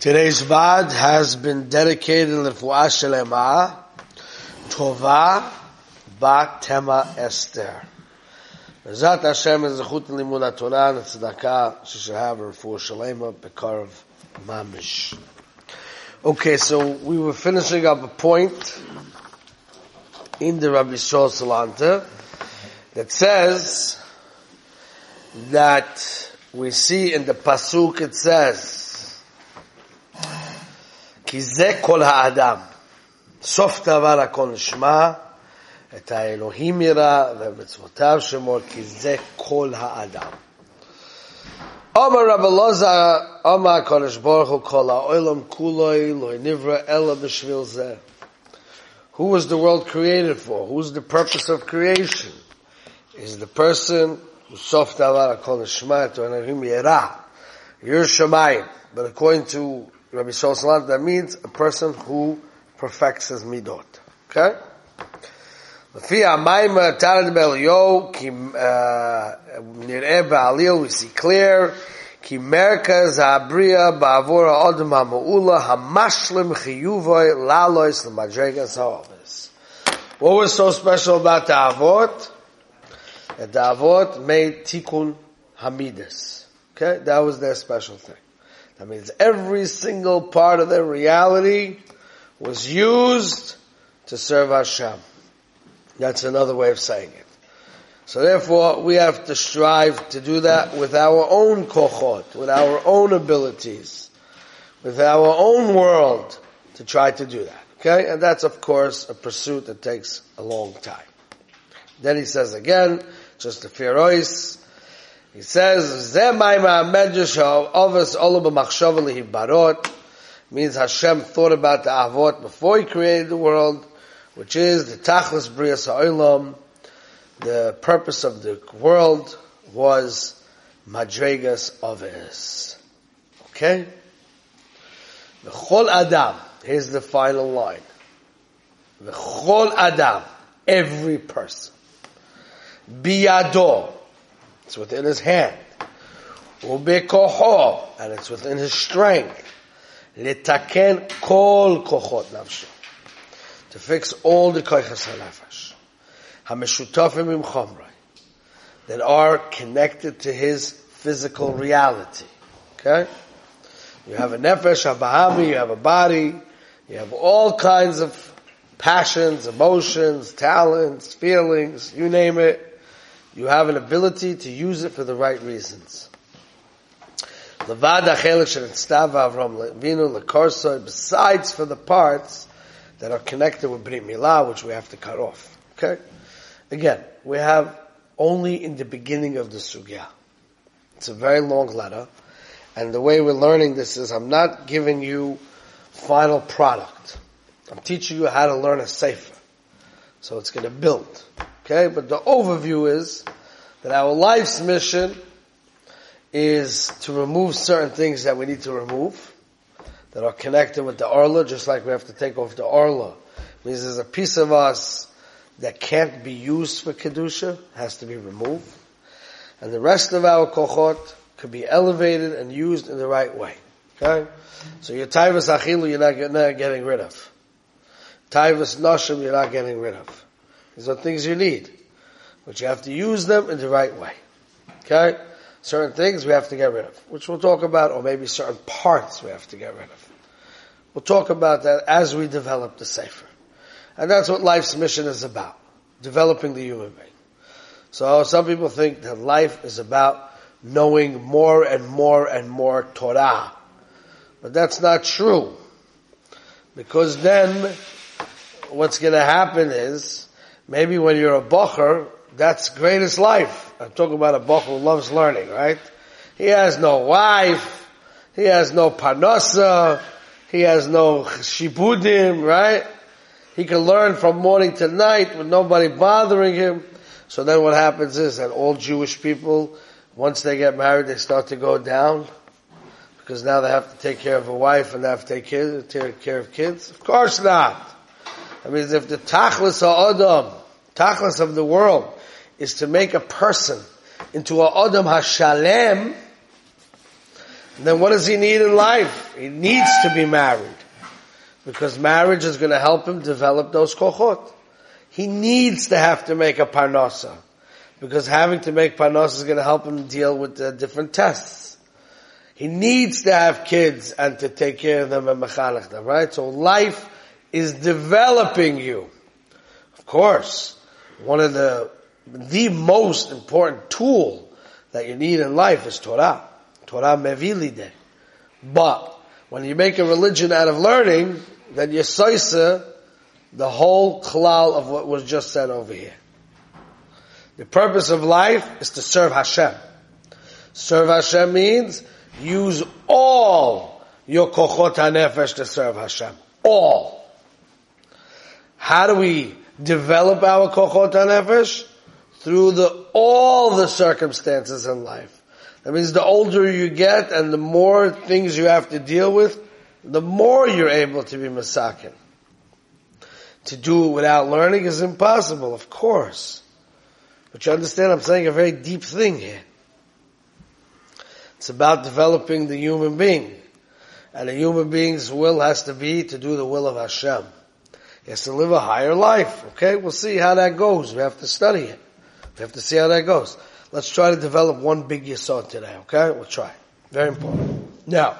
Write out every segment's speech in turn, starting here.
Today's Vad has been dedicated to Refuah Shelema, Tova Bat Tema Esther. Bezat Hashem is Zechut Limud Torah and Tzedakah, she should have Refuah Shelema, Bekarv Mamish. Okay, so we were finishing up a point in the Rabbi Shol Salanter that says that we see in the Pasuk it says כי זה כל האדם. סוף דבר הכל נשמע, את האלוהים ירא ומצוותיו שמור, כי זה כל האדם. אומר רב אלעזר, אומר הקדוש ברוך הוא כל העולם כולוי, לא נברא אלא בשביל זה. Who was the world created for? Who's the purpose of creation? Is the person who סוף דבר הכל נשמע, את האלוהים ירא. You're Shemayim. But according to Rabbi Shol Salant, that means a person who perfects his midot. Okay? לפי המים תרד באליהו, כי נראה בעליל, we see clear, כי מרכז הבריאה בעבור האדם המעולה, המשלם חיובוי לעלויס למדרגס האובס. What was so special about the Avot? That the Avot made tikkun hamidas. Okay? That was their special thing. That means every single part of their reality was used to serve Hashem. That's another way of saying it. So therefore, we have to strive to do that with our own kochot, with our own abilities, with our own world, to try to do that. Okay? And that's of course a pursuit that takes a long time. Then he says again, just a ferois, he says, Zeh maima medrash avos olam b'machshava barot means Hashem thought about the avot before He created the world, which is the tachlis brias ha'olam. The purpose of the world was madregas avos. Okay? The chol adam. Here's the final line. The chol adam. Every person. Biyado it's within his hand. Ubekoho, and it's within his strength. Litaken kol kochot nafsho. To fix all the koichas hanafesh. Im chomrei. That are connected to his physical reality. Okay? You have a nefesh, a bahami, you have a body, you have all kinds of passions, emotions, talents, feelings, you name it you have an ability to use it for the right reasons. Besides for the parts that are connected with Brit Milah, which we have to cut off. Okay? Again, we have only in the beginning of the Sugya. It's a very long letter. And the way we're learning this is I'm not giving you final product. I'm teaching you how to learn a sefer. So it's going to build. Okay, but the overview is that our life's mission is to remove certain things that we need to remove that are connected with the Arla, just like we have to take off the Arla. It means there's a piece of us that can't be used for Kedusha, has to be removed. And the rest of our kochot could be elevated and used in the right way. Okay? So your taivas achilu you're not, getting rid of. Taivas noshim you're not getting rid of. These are things you need. But you have to use them in the right way. Okay? Certain things we have to get rid of, which we'll talk about, or maybe certain parts we have to get rid of. We'll talk about that as we develop the Sefer. And that's what life's mission is about. Developing the human being. So some people think that life is about knowing more and more and more Torah. But that's not true. Because then, what's gonna happen is, Maybe when you're a bocher, that's greatest life. I'm talking about a bocher who loves learning, right? He has no wife, he has no parnasa, he has no shibudim, right? He can learn from morning to night with nobody bothering him. So then what happens is that all Jewish people, once they get married, they start to go down because now they have to take care of a wife and they have to take care, take care of kids. Of course not. I mean, if the tachlis ha'adam, tachlis of the world, is to make a person into a adam hashalem, then what does he need in life? He needs to be married. Because marriage is going to help him develop those kochot. He needs to have to make a parnasa. Because having to make parnasa is going to help him deal with the different tests. He needs to have kids and to take care of them and mechanech them, right? So life is developing you. Of course, one of the, the most important tool that you need in life is Torah. Torah mevilide. But when you make a religion out of learning, then you soisa the whole klal of what was just said over here. The purpose of life is to serve Hashem. Serve Hashem means use all your kochot hanefesh to serve Hashem. All. How do we develop our kochot? Through the, all the circumstances in life. That means the older you get and the more things you have to deal with, the more you're able to be masakin. To do it without learning is impossible, of course. But you understand I'm saying a very deep thing here. It's about developing the human being. And a human being's will has to be to do the will of Hashem. He has to live a higher life. Okay, we'll see how that goes. We have to study it. We have to see how that goes. Let's try to develop one big yisod today, okay? We'll try. Very important. Now,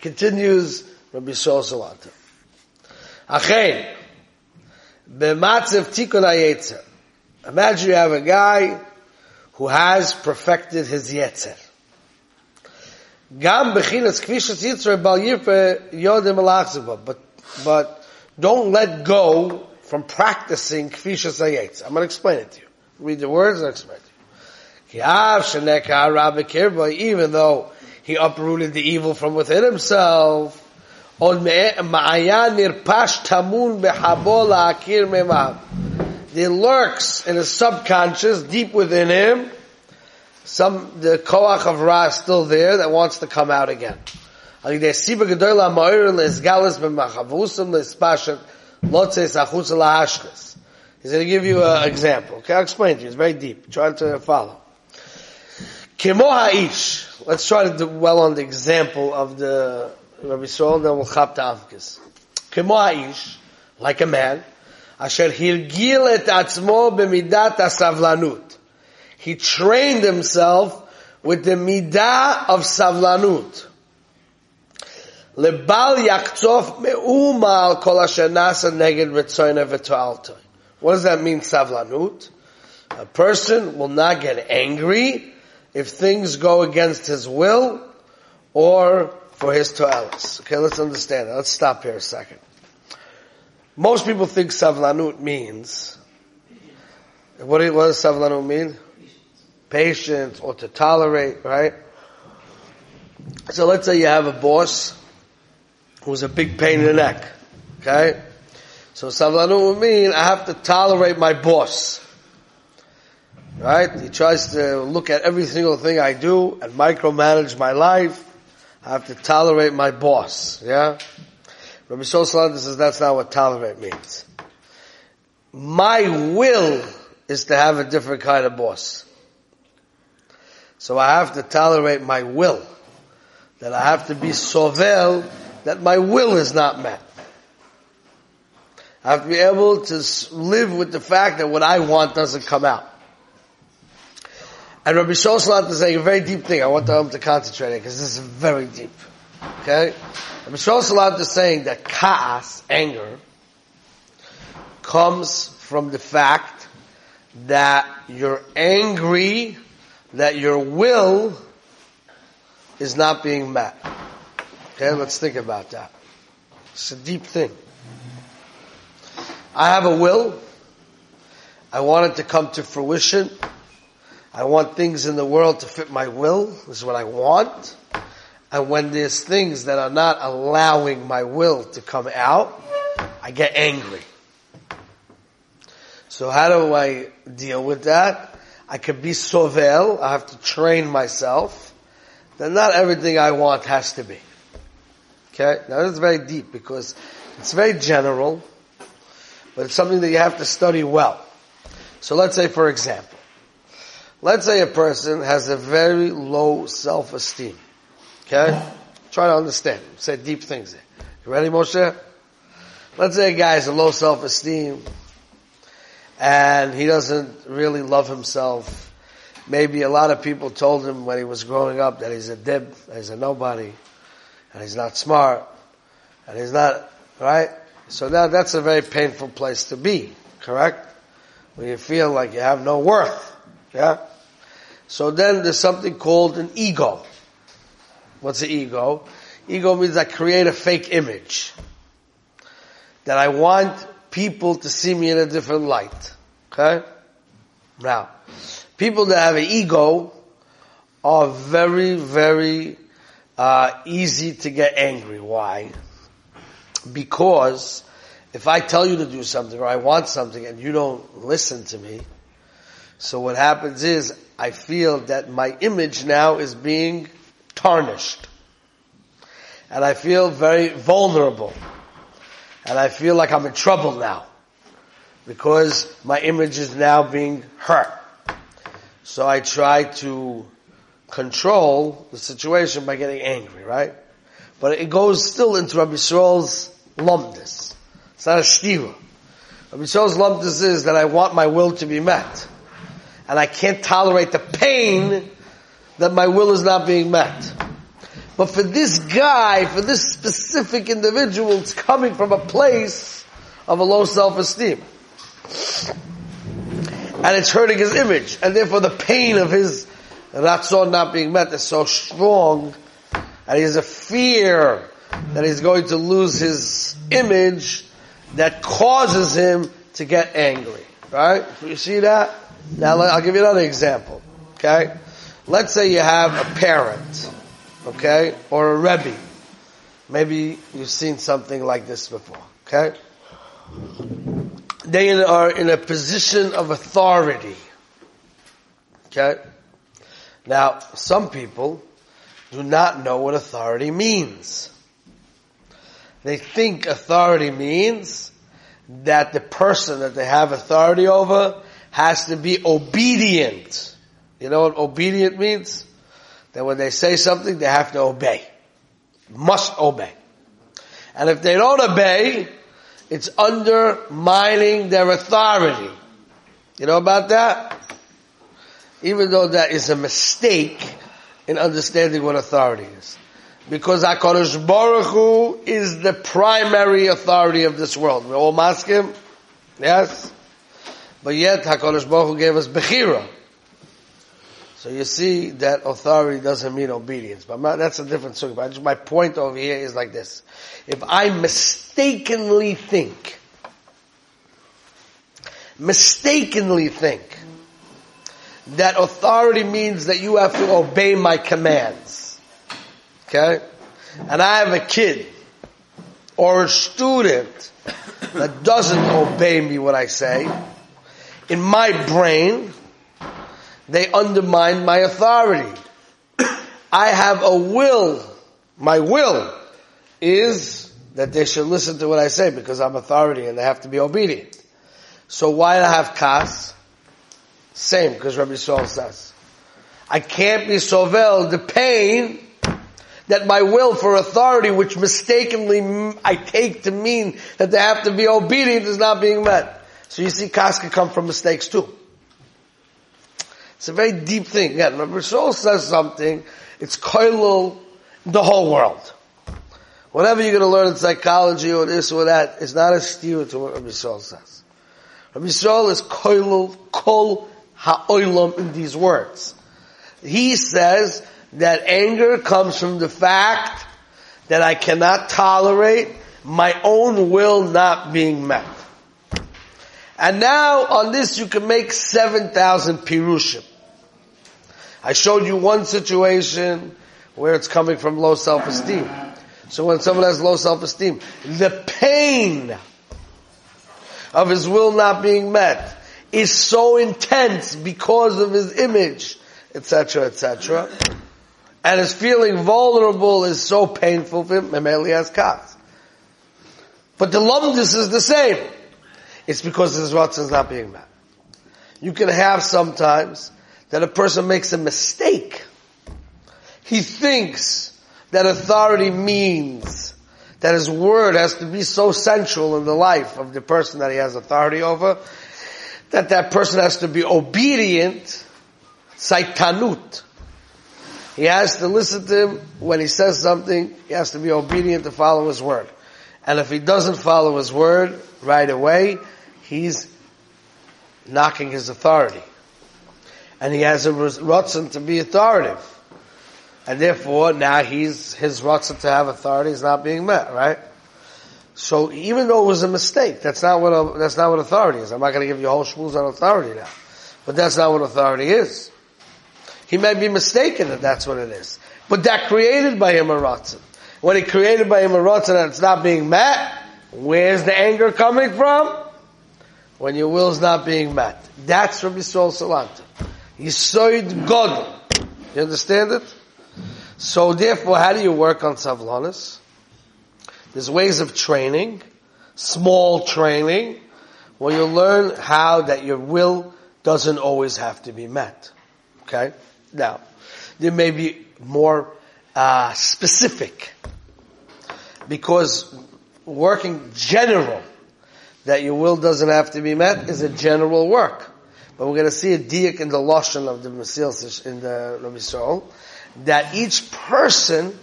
continues Rabbi Shol Salanter. Achein, b'matzev tikun. Imagine you have a guy who has perfected his yetzer. Gam bechinas kvishas yitzra bal yirpe yodim alachziva. But, but don't let go from practicing kvishas hayetzer. I'm going to explain it to you. Read the words and explain it to you. Even though he uprooted the evil from within himself, there lurks in his subconscious, deep within him, some, the koach of Ra is still there that wants to come out again. He's going to give you an example. Okay, I'll explain to you. It's very deep. Try to follow. Kemo ha'ish. Let's try to do well on the example of the Rabbi Saul, then we'll chap to Avkis. Kemo ha'ish, like a man, asher hilgil et atzmo b'midat asavlanut. He trained himself with the midah of savlanut. Lebal me'uma al kol neged. What does that mean, savlanut? A person will not get angry if things go against his will or for his to'elis. Okay, let's understand that. Let's stop here a second. Most people think savlanut means, what, what does savlanut mean? Patience or to tolerate, right? So let's say you have a boss who's a big pain in the neck. Okay? So savlanut would mean I have to tolerate my boss. Right? He tries to look at every single thing I do and micromanage my life. I have to tolerate my boss. Yeah? Rabbi Shoslan says that's not what tolerate means. My will is to have a different kind of boss. So I have to tolerate my will. That I have to be sovel that my will is not met. I have to be able to live with the fact that what I want doesn't come out. And Rabbi Shoslat is saying a very deep thing. I want them umm to concentrate on because this is very deep. Okay? Rabbi Shoslat is saying that kaas, anger, comes from the fact that you're angry that your will is not being met. Okay, let's think about that. It's a deep thing. I have a will. I want it to come to fruition. I want things in the world to fit my will. This is what I want. And when there's things that are not allowing my will to come out, I get angry. So how do I deal with that? I could be sovel. I have to train myself. Then not everything I want has to be. Okay? Now this is very deep because it's very general, but it's something that you have to study well. So let's say for example, Let's say a person has a very low self-esteem. Okay? Try to understand. Say deep things there. You ready, Moshe? Let's say a guy has a low self-esteem and he doesn't really love himself. Maybe a lot of people told him when he was growing up that he's a dib, he's a nobody, and he's not smart, and he's not, right? So now that's a very painful place to be, correct? When you feel like you have no worth, yeah? So then there's something called an ego. What's the ego? Ego means I create a fake image. That I want people to see me in a different light. Okay? Now, people that have an ego are very, very uh, easy to get angry. Why? Because if I tell you to do something or I want something and you don't listen to me, so what happens is I feel that my image now is being tarnished. And I feel very vulnerable. And I feel like I'm in trouble now. Because my image is now being hurt. So I try to control the situation by getting angry, right? But it goes still into Rabbi Yisrael's lumdis. It's not a shtiva. Rabbi Yisrael's lumdis is that I want my will to be met. And I can't tolerate the pain that my will is not being met. But for this guy, for this specific individual, it's coming from a place of a low self-esteem. And it's hurting his image. And therefore the pain of his ratzon not being met is so strong, and he has a fear that he's going to lose his image that causes him to get angry. Right? You see that? Now I'll give you another example. Okay? Let's say you have a parent, okay, or a rebbe. Maybe you've seen something like this before. Okay? They are in a position of authority. Okay? Now, some people do not know what authority means. They think authority means that the person that they have authority over has to be obedient. You know what obedient means? That when they say something, they have to obey. Must obey. And if they don't obey, it's undermining their authority. You know about that? Even though that is a mistake in understanding what authority is. Because HaKadosh Baruch Hu is the primary authority of this world. We're all maskim? Yes? But yet HaKadosh Baruch Hu gave us Bechira. So you see that authority doesn't mean obedience. But that's a different. But my point over here is like this. If I mistakenly think, mistakenly think that authority means that you have to obey my commands. Okay? And I have a kid or a student that doesn't obey me what I say. In my brain, they undermine my authority. I have a will. My will is that they should listen to what I say because I'm authority and they have to be obedient. So why do I have kas? Same, because Rabbi Saul says. I can't be sovel the pain that my will for authority, which mistakenly I take to mean that they have to be obedient, is not being met. So you see, Kaska come from mistakes too. It's a very deep thing. Again, Rabbi Saul says something, it's koilul the whole world. Whatever you're going to learn in psychology or this or that, it's not a steer to what Rabbi Saul says. Rabbi Saul is koilul kol ha'olam in these words. He says that anger comes from the fact that I cannot tolerate my own will not being met. And now on this you can make 7,000 pirushim. I showed you one situation where it's coming from low self-esteem. So when someone has low self-esteem, the pain of his will not being met is so intense because of his image, etc., etc. And his feeling vulnerable is so painful for him, Memeli has kas. But the lumdis is the same. It's because his ratzon is not being met. You can have sometimes that a person makes a mistake. He thinks that authority means that his word has to be so central in the life of the person that he has authority over, that that person has to be obedient, saitanut. He has to listen to him when he says something, he has to be obedient to follow his word. And if he doesn't follow his word right away, he's knocking his authority. And he has a rotzen to be authoritative. And therefore, now he's, his rotzen to have authority is not being met, right? So even though it was a mistake, that's not what, a, that's not what authority is. I'm not going to give you whole schmooze on authority now. But that's not what authority is. He may be mistaken that that's what it is. But that created by him a rotzen. When it created by him a rotzen and it's not being met, where's the anger coming from? When your will's not being met. That's from Yisrael Salanter. Yisoid God. You understand it? So therefore, how do you work on Savlonis? There's ways of training, small training, where you learn how that your will doesn't always have to be met. Okay? Now, there may be more uh, specific, because working general, that your will doesn't have to be met, is a general work. But we're going to see a diak in the lashon of the Mesil in the Rabbi that each person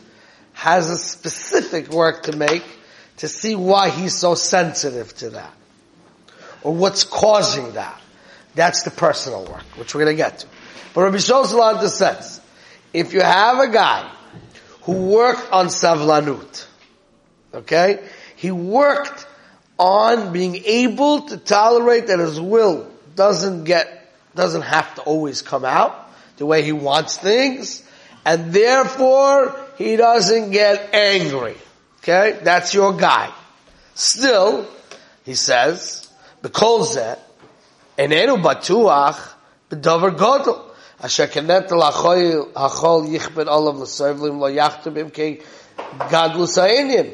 has a specific work to make to see why he's so sensitive to that. Or what's causing that. That's the personal work, which we're going to get to. But Rabbi Shlomo says, if you have a guy who worked on savlanut, okay, he worked on being able to tolerate that his will doesn't get, doesn't have to always come out the way he wants things, and therefore he doesn't get angry. Okay? That's your guy. Still, he says, because that, enenu batuach, b'davar godel. אשר כנת החול יכבד עליו לסובלים לא יחתום עם כגדלוס העניין.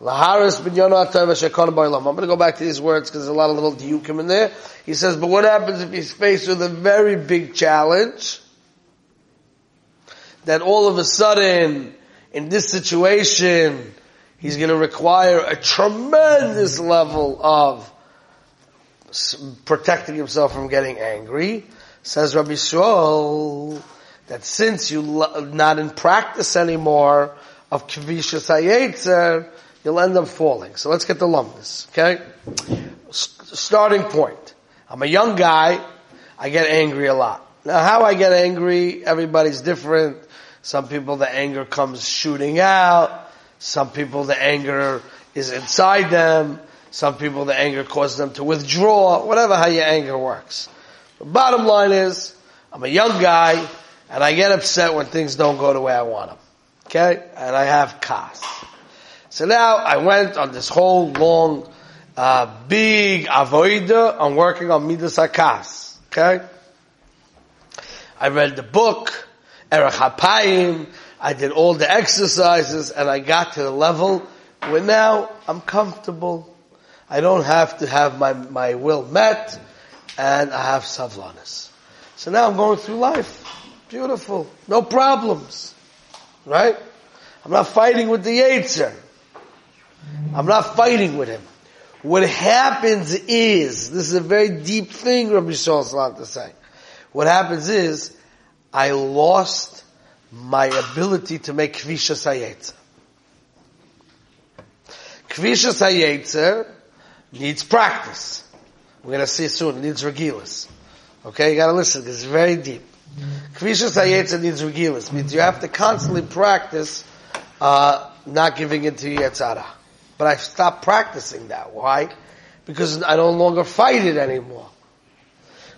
Laharis binyono atayv shekon ba'olam. I'm going to go back to these words because there's a lot of little diukim in there. He says, but what happens if he's faced with a very big challenge? That all of a sudden, in this situation, he's going to require a tremendous level of protecting himself from getting angry. Says Rabbi Shmuel that since you're not in practice anymore of Kavishas Hayetzer, you'll end up falling. So let's get the lumbus, okay? Starting point. I'm a young guy. I get angry a lot. Now how I get angry, everybody's different. Some people the anger comes shooting out. Some people the anger is inside them. Some people the anger causes them to withdraw. Whatever how your anger works. The bottom line is, I'm a young guy and I get upset when things don't go the way I want them. Okay? And I have kas. So now I went on this whole long, uh, big avoida on working on Midas HaKas. Okay? I read the book, Erech HaPayim, I did all the exercises, and I got to the level where now I'm comfortable. I don't have to have my, my will met, and I have savlanis. So now I'm going through life. Beautiful. No problems. Right? I'm not fighting with the Yetzer. I'm not fighting with him. What happens is, this is a very deep thing Rabbi Yisrael to say. What happens is, I lost my ability to make Kvishas HaYetzer. Kvishas HaYetzer needs practice. We're going to see soon. It needs regilas. Okay, you got to listen it's very deep. Kvishas HaYetzer needs regilas. Means you have to constantly practice uh, not giving into Yetzara. But I stopped practicing that. Why? Because I no longer fight it anymore.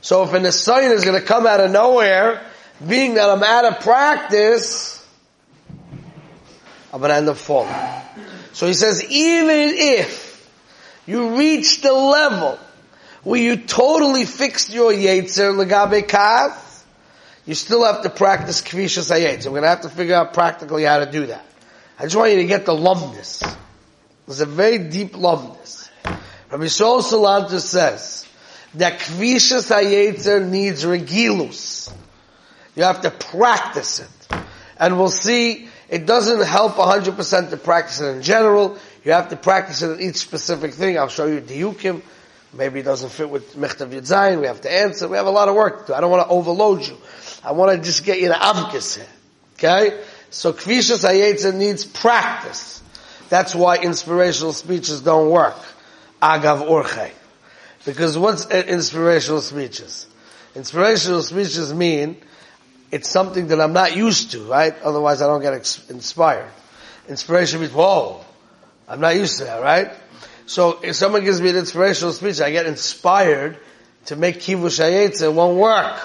So if an assign is going to come out of nowhere, being that I'm out of practice, I'm going to end up falling. So he says, even if you reach the level where you totally fixed your Yetzer Legabe you still have to practice Kvishas HaYetzer. We're going to have to figure out practically how to do that. I just want you to get the lumpness. There's a very deep lumpness. Rabbi Shol Salanter says that Kvishas HaYetzer needs regilus. You have to practice it. And we'll see It doesn't help 100% to practice it in general. You have to practice it in each specific thing. I'll show you diukim. Maybe it doesn't fit with Mechtav Yudzayin. We have to answer. We have a lot of work to do. I don't want to overload you. I want to just get you to avkis here. Okay? So Kvishas Hayetza needs practice. That's why inspirational speeches don't work. Agav Orche. Because what's uh, inspirational speeches? Inspirational speeches mean it's something that I'm not used to, right? Otherwise I don't get inspired. Inspiration means, whoa, I'm not used to that, right? So if someone gives me an inspirational speech, I get inspired to make kivush it won't work.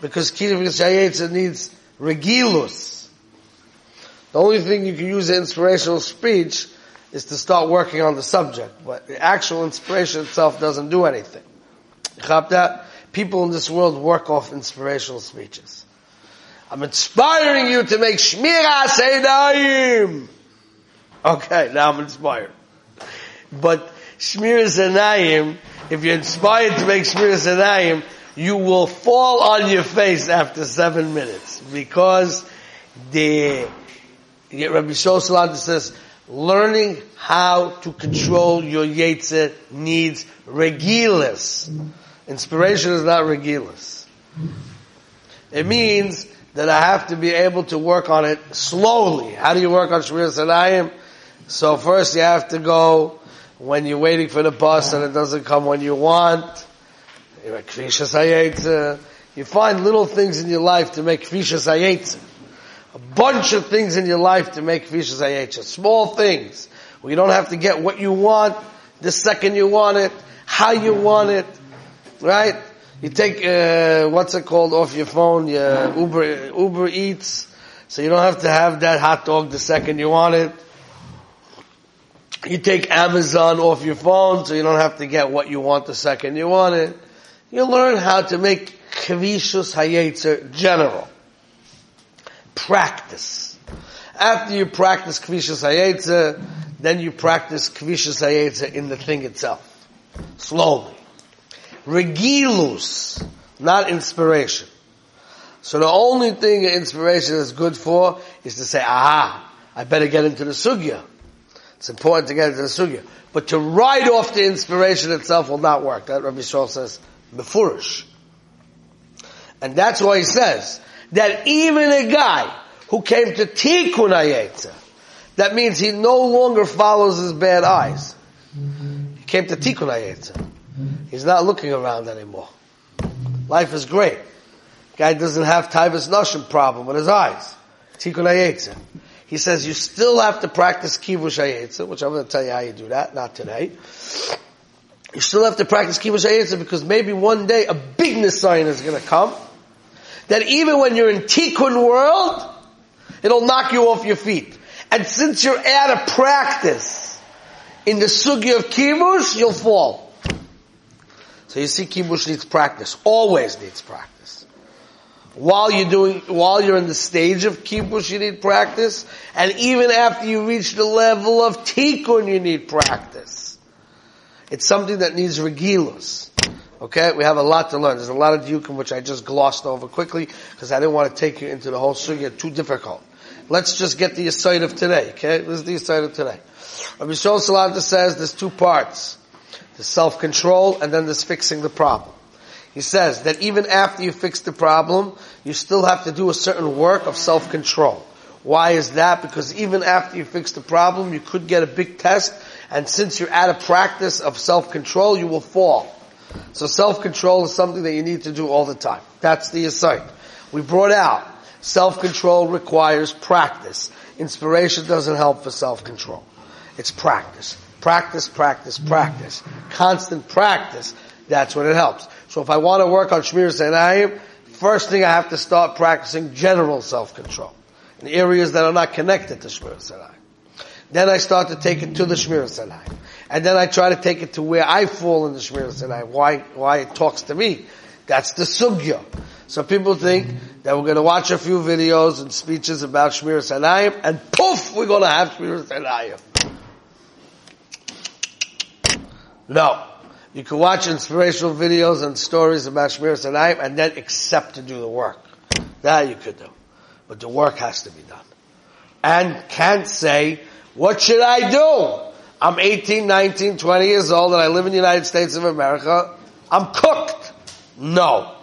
Because kivush hayetza needs regilus. The only thing you can use an inspirational speech is to start working on the subject, but the actual inspiration itself doesn't do anything. that? People in this world work off inspirational speeches. I'm inspiring you to make Shmira Seidayim. Okay, now I'm inspired. But Shmira Seidayim, if you're inspired to make Shmira Seidayim, you will fall on your face after seven minutes because the Rabbi Shosalant says learning how to control your Yetzer needs regulus. Inspiration is not regulus. It means that I have to be able to work on it slowly. How do you work on Shmir Sanayim? So first you have to go when you're waiting for the bus and it doesn't come when you want. You find little things in your life to make Kvishas Hayetza. A bunch of things in your life to make Kvishas Hayetza. Small things. Where you don't have to get what you want the second you want it, how you want it, right? You take uh, what's it called off your phone, your Uber Uber Eats, so you don't have to have that hot dog the second you want it. You take Amazon off your phone, so you don't have to get what you want the second you want it. You learn how to make kavishus hayetzer general. Practice. After you practice kavishus hayetzer, then you practice kavishus hayetzer in the thing itself. Slowly regilus, not inspiration. So the only thing inspiration is good for is to say, aha, I better get into the sugya. It's important to get into the sugya. But to write off the inspiration itself will not work. That Rabbi Shaul says, befurish. And that's why he says that even a guy who came to tikkun ayetza, that means he no longer follows his bad eyes. He came to tikkun ayetza. He's not looking around anymore. Life is great. Guy doesn't have Taivas Nashim problem with his eyes. Tikkun He says you still have to practice Kivush Ayetza, which I'm going to tell you how you do that, not today. You still have to practice Kivush Ayetza because maybe one day a big Nisayan is going to come that even when you're in Tikkun world, it'll knock you off your feet. And since you're out of practice in the sugi of Kivush, you'll fall. So you see kibush needs practice. Always needs practice. While you're doing, while you're in the stage of kibush, you need practice. And even after you reach the level of tikkun, you need practice. It's something that needs regilus. Okay, we have a lot to learn. There's a lot of yukim which I just glossed over quickly because I didn't want to take you into the whole sugya too difficult. Let's just get the aside of today. Okay, this is the aside of today. Rabbi Shol Salanter says there's two parts the self-control, and then there's fixing the problem. He says that even after you fix the problem, you still have to do a certain work of self-control. Why is that? Because even after you fix the problem, you could get a big test, and since you're out of practice of self-control, you will fall. So self-control is something that you need to do all the time. That's the aside. We brought out, self-control requires practice. Inspiration doesn't help for self-control. It's practice. Practice, practice, practice. Constant practice. That's when it helps. So if I want to work on Shmir Senayim, first thing I have to start practicing general self-control in areas that are not connected to Shmir Senayim. Then I start to take it to the Shmir Senayim. And then I try to take it to where I fall in the Shmir Senayim, why, why it talks to me. That's the Sugya. So people think that we're going to watch a few videos and speeches about Shmir Senayim, and poof, we're going to have Shmir Senayim. No. You can watch inspirational videos and stories about Shmir Sanayim and then accept to do the work. That you could do. But the work has to be done. and can't say, what should I do? I'm 18, 19, 20 years old and I live in the United States of America. I'm cooked. No.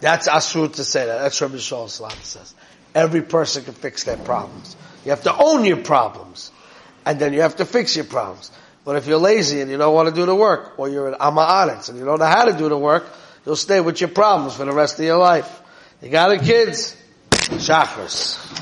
That's asur to say that. That's Rabbi Shalom Salat says. Every person can fix their problems. You have to own your problems. And then you have to fix your problems. But if you're lazy and you don't want to do the work, or you're an Ama'aretz and you don't know how to do the work, you'll stay with your problems for the rest of your life. You got it, kids? Chakras.